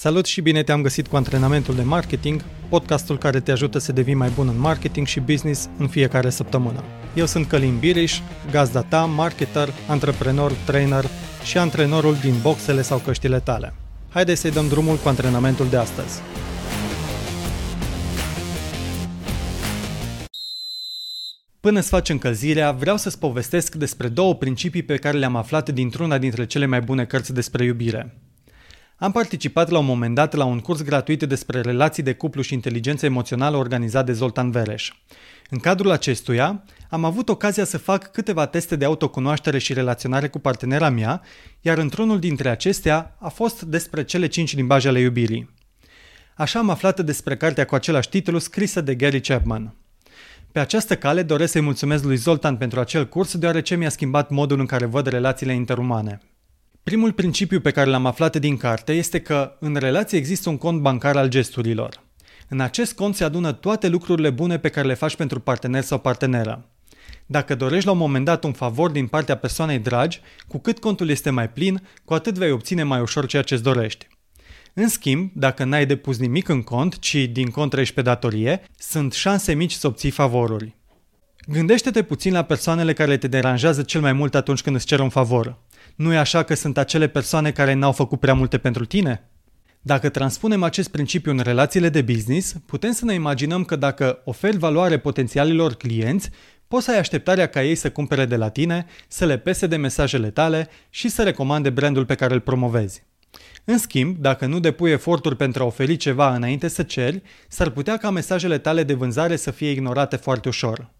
Salut și bine te-am găsit cu antrenamentul de marketing, podcastul care te ajută să devii mai bun în marketing și business în fiecare săptămână. Eu sunt Călin Biriș, gazda ta, marketer, antreprenor, trainer și antrenorul din boxele sau căștile tale. Haideți să-i dăm drumul cu antrenamentul de astăzi. Până să faci încălzirea, vreau să-ți povestesc despre două principii pe care le-am aflat dintr-una dintre cele mai bune cărți despre iubire. Am participat la un moment dat la un curs gratuit despre relații de cuplu și inteligență emoțională organizat de Zoltan Vereș. În cadrul acestuia, am avut ocazia să fac câteva teste de autocunoaștere și relaționare cu partenera mea, iar într-unul dintre acestea a fost despre cele cinci limbaje ale iubirii. Așa am aflat despre cartea cu același titlu scrisă de Gary Chapman. Pe această cale doresc să-i mulțumesc lui Zoltan pentru acel curs, deoarece mi-a schimbat modul în care văd relațiile interumane. Primul principiu pe care l-am aflat din carte este că în relație există un cont bancar al gesturilor. În acest cont se adună toate lucrurile bune pe care le faci pentru partener sau parteneră. Dacă dorești la un moment dat un favor din partea persoanei dragi, cu cât contul este mai plin, cu atât vei obține mai ușor ceea ce-ți dorești. În schimb, dacă n-ai depus nimic în cont, ci din contră ești pe datorie, sunt șanse mici să obții favoruri. Gândește-te puțin la persoanele care te deranjează cel mai mult atunci când îți cer un favor. Nu e așa că sunt acele persoane care n-au făcut prea multe pentru tine? Dacă transpunem acest principiu în relațiile de business, putem să ne imaginăm că dacă oferi valoare potențialilor clienți, poți să ai așteptarea ca ei să cumpere de la tine, să le pese de mesajele tale și să recomande brandul pe care îl promovezi. În schimb, dacă nu depui eforturi pentru a oferi ceva înainte să ceri, s-ar putea ca mesajele tale de vânzare să fie ignorate foarte ușor.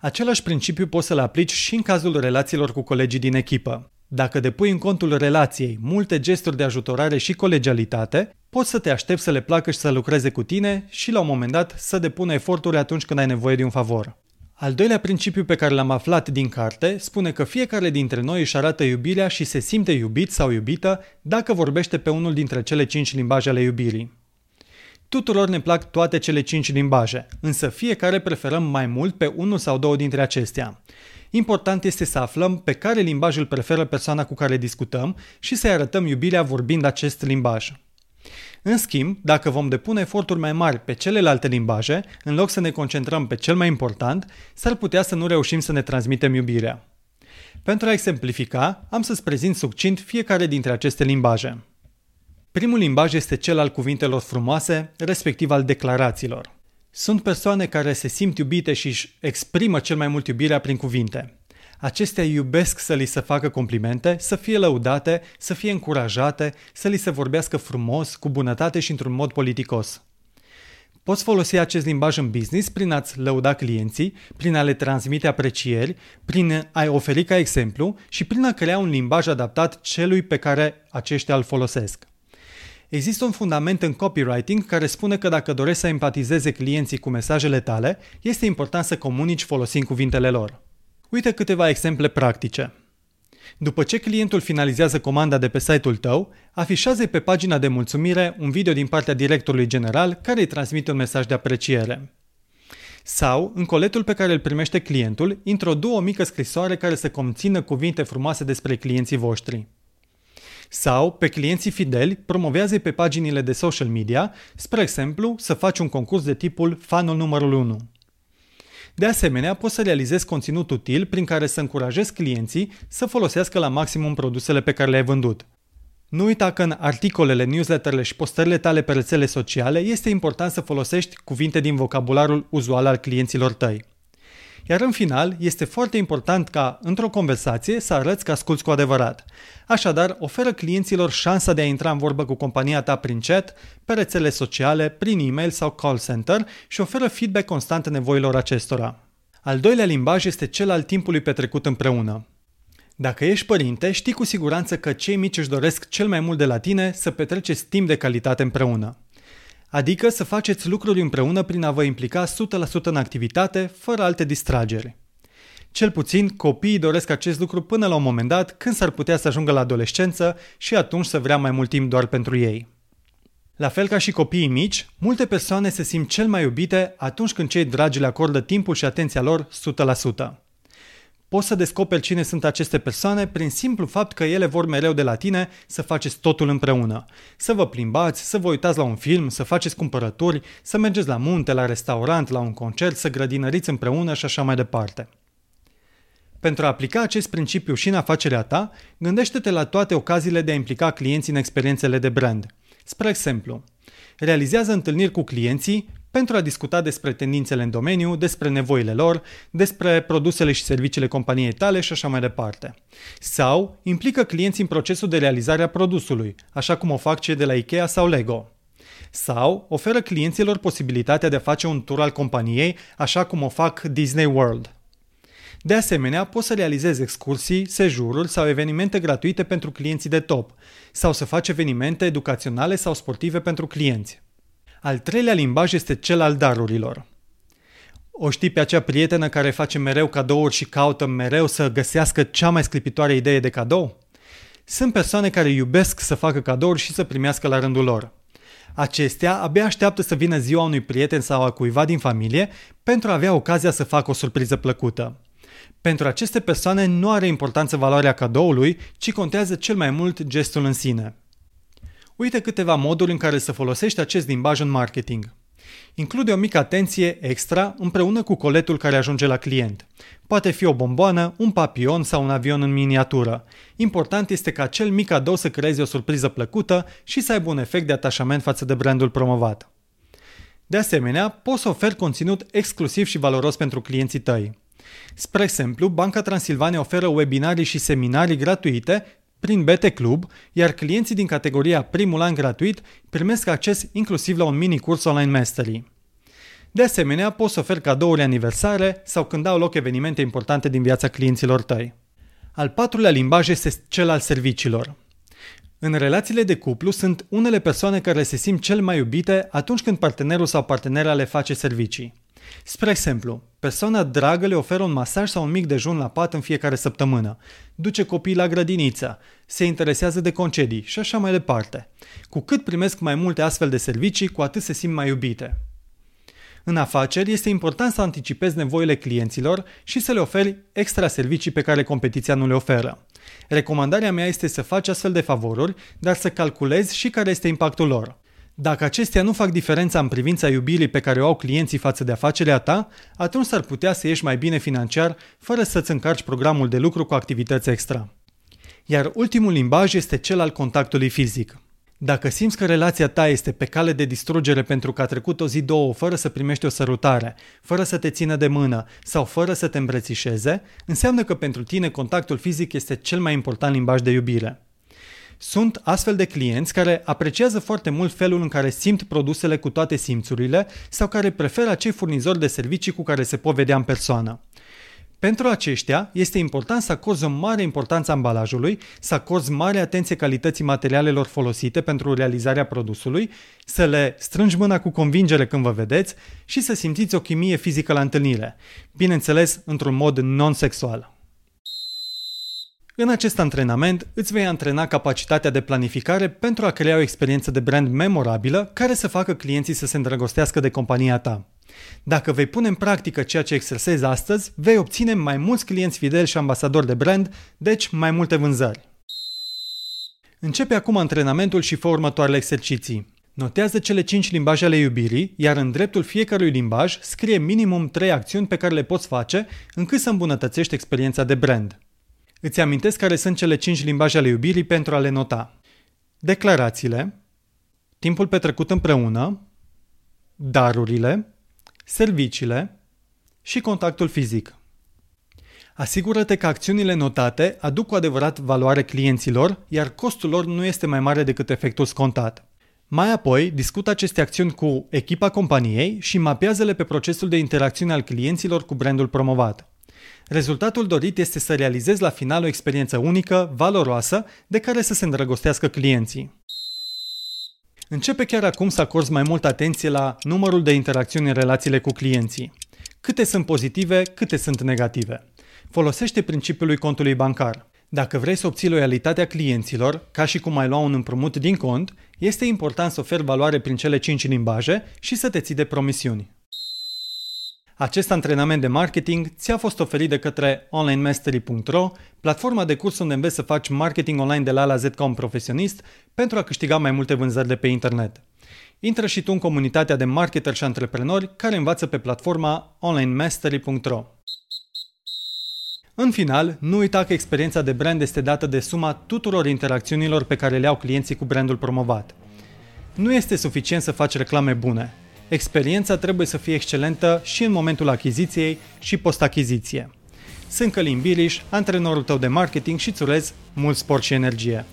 Același principiu poți să-l aplici și în cazul relațiilor cu colegii din echipă. Dacă depui în contul relației multe gesturi de ajutorare și colegialitate, poți să te aștepți să le placă și să lucreze cu tine și la un moment dat să depună eforturi atunci când ai nevoie de un favor. Al doilea principiu pe care l-am aflat din carte spune că fiecare dintre noi își arată iubirea și se simte iubit sau iubită dacă vorbește pe unul dintre cele cinci limbaje ale iubirii. Tuturor ne plac toate cele cinci limbaje, însă fiecare preferăm mai mult pe unul sau două dintre acestea. Important este să aflăm pe care limbaj îl preferă persoana cu care discutăm și să-i arătăm iubirea vorbind acest limbaj. În schimb, dacă vom depune eforturi mai mari pe celelalte limbaje, în loc să ne concentrăm pe cel mai important, s-ar putea să nu reușim să ne transmitem iubirea. Pentru a exemplifica, am să-ți prezint succint fiecare dintre aceste limbaje. Primul limbaj este cel al cuvintelor frumoase, respectiv al declarațiilor. Sunt persoane care se simt iubite și își exprimă cel mai mult iubirea prin cuvinte. Acestea iubesc să li se facă complimente, să fie lăudate, să fie încurajate, să li se vorbească frumos, cu bunătate și într-un mod politicos. Poți folosi acest limbaj în business prin a-ți lăuda clienții, prin a le transmite aprecieri, prin a-i oferi ca exemplu și prin a crea un limbaj adaptat celui pe care aceștia îl folosesc. Există un fundament în copywriting care spune că dacă dorești să empatizeze clienții cu mesajele tale, este important să comunici folosind cuvintele lor. Uite câteva exemple practice. După ce clientul finalizează comanda de pe site-ul tău, afișează pe pagina de mulțumire un video din partea directorului general care îi transmite un mesaj de apreciere. Sau, în coletul pe care îl primește clientul, introdu o mică scrisoare care să conțină cuvinte frumoase despre clienții voștri. Sau, pe clienții fideli, promovează pe paginile de social media, spre exemplu, să faci un concurs de tipul fanul numărul 1. De asemenea, poți să realizezi conținut util prin care să încurajezi clienții să folosească la maximum produsele pe care le-ai vândut. Nu uita că în articolele, newsletterele și postările tale pe rețele sociale este important să folosești cuvinte din vocabularul uzual al clienților tăi. Iar în final, este foarte important ca, într-o conversație, să arăți că asculți cu adevărat. Așadar, oferă clienților șansa de a intra în vorbă cu compania ta prin chat, pe rețele sociale, prin e-mail sau call center și oferă feedback constant nevoilor acestora. Al doilea limbaj este cel al timpului petrecut împreună. Dacă ești părinte, știi cu siguranță că cei mici își doresc cel mai mult de la tine să petreceți timp de calitate împreună. Adică să faceți lucruri împreună prin a vă implica 100% în activitate, fără alte distrageri. Cel puțin, copiii doresc acest lucru până la un moment dat, când s-ar putea să ajungă la adolescență și atunci să vrea mai mult timp doar pentru ei. La fel ca și copiii mici, multe persoane se simt cel mai iubite atunci când cei dragi le acordă timpul și atenția lor 100%. Poți să descoperi cine sunt aceste persoane prin simplu fapt că ele vor mereu de la tine să faceți totul împreună. Să vă plimbați, să vă uitați la un film, să faceți cumpărături, să mergeți la munte, la restaurant, la un concert, să grădinăriți împreună și așa mai departe. Pentru a aplica acest principiu și în afacerea ta, gândește-te la toate ocaziile de a implica clienții în experiențele de brand. Spre exemplu, realizează întâlniri cu clienții pentru a discuta despre tendințele în domeniu, despre nevoile lor, despre produsele și serviciile companiei tale și așa mai departe. Sau implică clienții în procesul de realizare a produsului, așa cum o fac cei de la IKEA sau Lego. Sau oferă clienților posibilitatea de a face un tur al companiei, așa cum o fac Disney World. De asemenea, poți să realizezi excursii, sejururi sau evenimente gratuite pentru clienții de top, sau să faci evenimente educaționale sau sportive pentru clienți. Al treilea limbaj este cel al darurilor. O știi pe acea prietenă care face mereu cadouri și caută mereu să găsească cea mai sclipitoare idee de cadou? Sunt persoane care iubesc să facă cadouri și să primească la rândul lor. Acestea abia așteaptă să vină ziua unui prieten sau a cuiva din familie pentru a avea ocazia să facă o surpriză plăcută. Pentru aceste persoane nu are importanță valoarea cadoului, ci contează cel mai mult gestul în sine. Uite câteva moduri în care să folosești acest limbaj în marketing. Include o mică atenție extra împreună cu coletul care ajunge la client. Poate fi o bomboană, un papion sau un avion în miniatură. Important este ca acel mic cadou să creeze o surpriză plăcută și să aibă un efect de atașament față de brandul promovat. De asemenea, poți să oferi conținut exclusiv și valoros pentru clienții tăi. Spre exemplu, Banca Transilvania oferă webinarii și seminarii gratuite prin BT Club, iar clienții din categoria primul an gratuit primesc acces inclusiv la un mini curs online mastery. De asemenea, poți să oferi cadouri aniversare sau când au loc evenimente importante din viața clienților tăi. Al patrulea limbaj este cel al serviciilor. În relațiile de cuplu sunt unele persoane care se simt cel mai iubite atunci când partenerul sau partenera le face servicii. Spre exemplu, persoana dragă le oferă un masaj sau un mic dejun la pat în fiecare săptămână, duce copiii la grădiniță, se interesează de concedii și așa mai departe. Cu cât primesc mai multe astfel de servicii, cu atât se simt mai iubite. În afaceri este important să anticipezi nevoile clienților și să le oferi extra servicii pe care competiția nu le oferă. Recomandarea mea este să faci astfel de favoruri, dar să calculezi și care este impactul lor. Dacă acestea nu fac diferența în privința iubirii pe care o au clienții față de afacerea ta, atunci s-ar putea să ieși mai bine financiar fără să-ți încarci programul de lucru cu activități extra. Iar ultimul limbaj este cel al contactului fizic. Dacă simți că relația ta este pe cale de distrugere pentru că a trecut o zi două fără să primești o sărutare, fără să te țină de mână sau fără să te îmbrățișeze, înseamnă că pentru tine contactul fizic este cel mai important limbaj de iubire. Sunt astfel de clienți care apreciază foarte mult felul în care simt produsele cu toate simțurile sau care preferă acei furnizori de servicii cu care se pot vedea în persoană. Pentru aceștia, este important să acorzi o mare importanță ambalajului, să acorzi mare atenție calității materialelor folosite pentru realizarea produsului, să le strângi mâna cu convingere când vă vedeți și să simțiți o chimie fizică la întâlnire, bineînțeles într-un mod non-sexual. În acest antrenament îți vei antrena capacitatea de planificare pentru a crea o experiență de brand memorabilă care să facă clienții să se îndrăgostească de compania ta. Dacă vei pune în practică ceea ce exersezi astăzi, vei obține mai mulți clienți fideli și ambasadori de brand, deci mai multe vânzări. Începe acum antrenamentul și fă următoarele exerciții. Notează cele 5 limbaje ale iubirii, iar în dreptul fiecărui limbaj scrie minimum 3 acțiuni pe care le poți face încât să îmbunătățești experiența de brand. Îți amintesc care sunt cele cinci limbaje ale iubirii pentru a le nota. Declarațiile, timpul petrecut împreună, darurile, serviciile și contactul fizic. Asigură-te că acțiunile notate aduc cu adevărat valoare clienților, iar costul lor nu este mai mare decât efectul scontat. Mai apoi, discută aceste acțiuni cu echipa companiei și mapează-le pe procesul de interacțiune al clienților cu brandul promovat. Rezultatul dorit este să realizezi la final o experiență unică, valoroasă, de care să se îndrăgostească clienții. Începe chiar acum să acorzi mai multă atenție la numărul de interacțiuni în relațiile cu clienții. Câte sunt pozitive, câte sunt negative. Folosește principiul contului bancar. Dacă vrei să obții loialitatea clienților, ca și cum ai lua un împrumut din cont, este important să oferi valoare prin cele 5 limbaje și să te ții de promisiuni. Acest antrenament de marketing ți-a fost oferit de către onlinemastery.ro, platforma de curs unde înveți să faci marketing online de la A la Z ca un profesionist pentru a câștiga mai multe vânzări de pe internet. Intră și tu în comunitatea de marketeri și antreprenori care învață pe platforma onlinemastery.ro. În final, nu uita că experiența de brand este dată de suma tuturor interacțiunilor pe care le au clienții cu brandul promovat. Nu este suficient să faci reclame bune. Experiența trebuie să fie excelentă și în momentul achiziției și post-achiziție. Sunt Călin Biliș, antrenorul tău de marketing și îți urez mult sport și energie.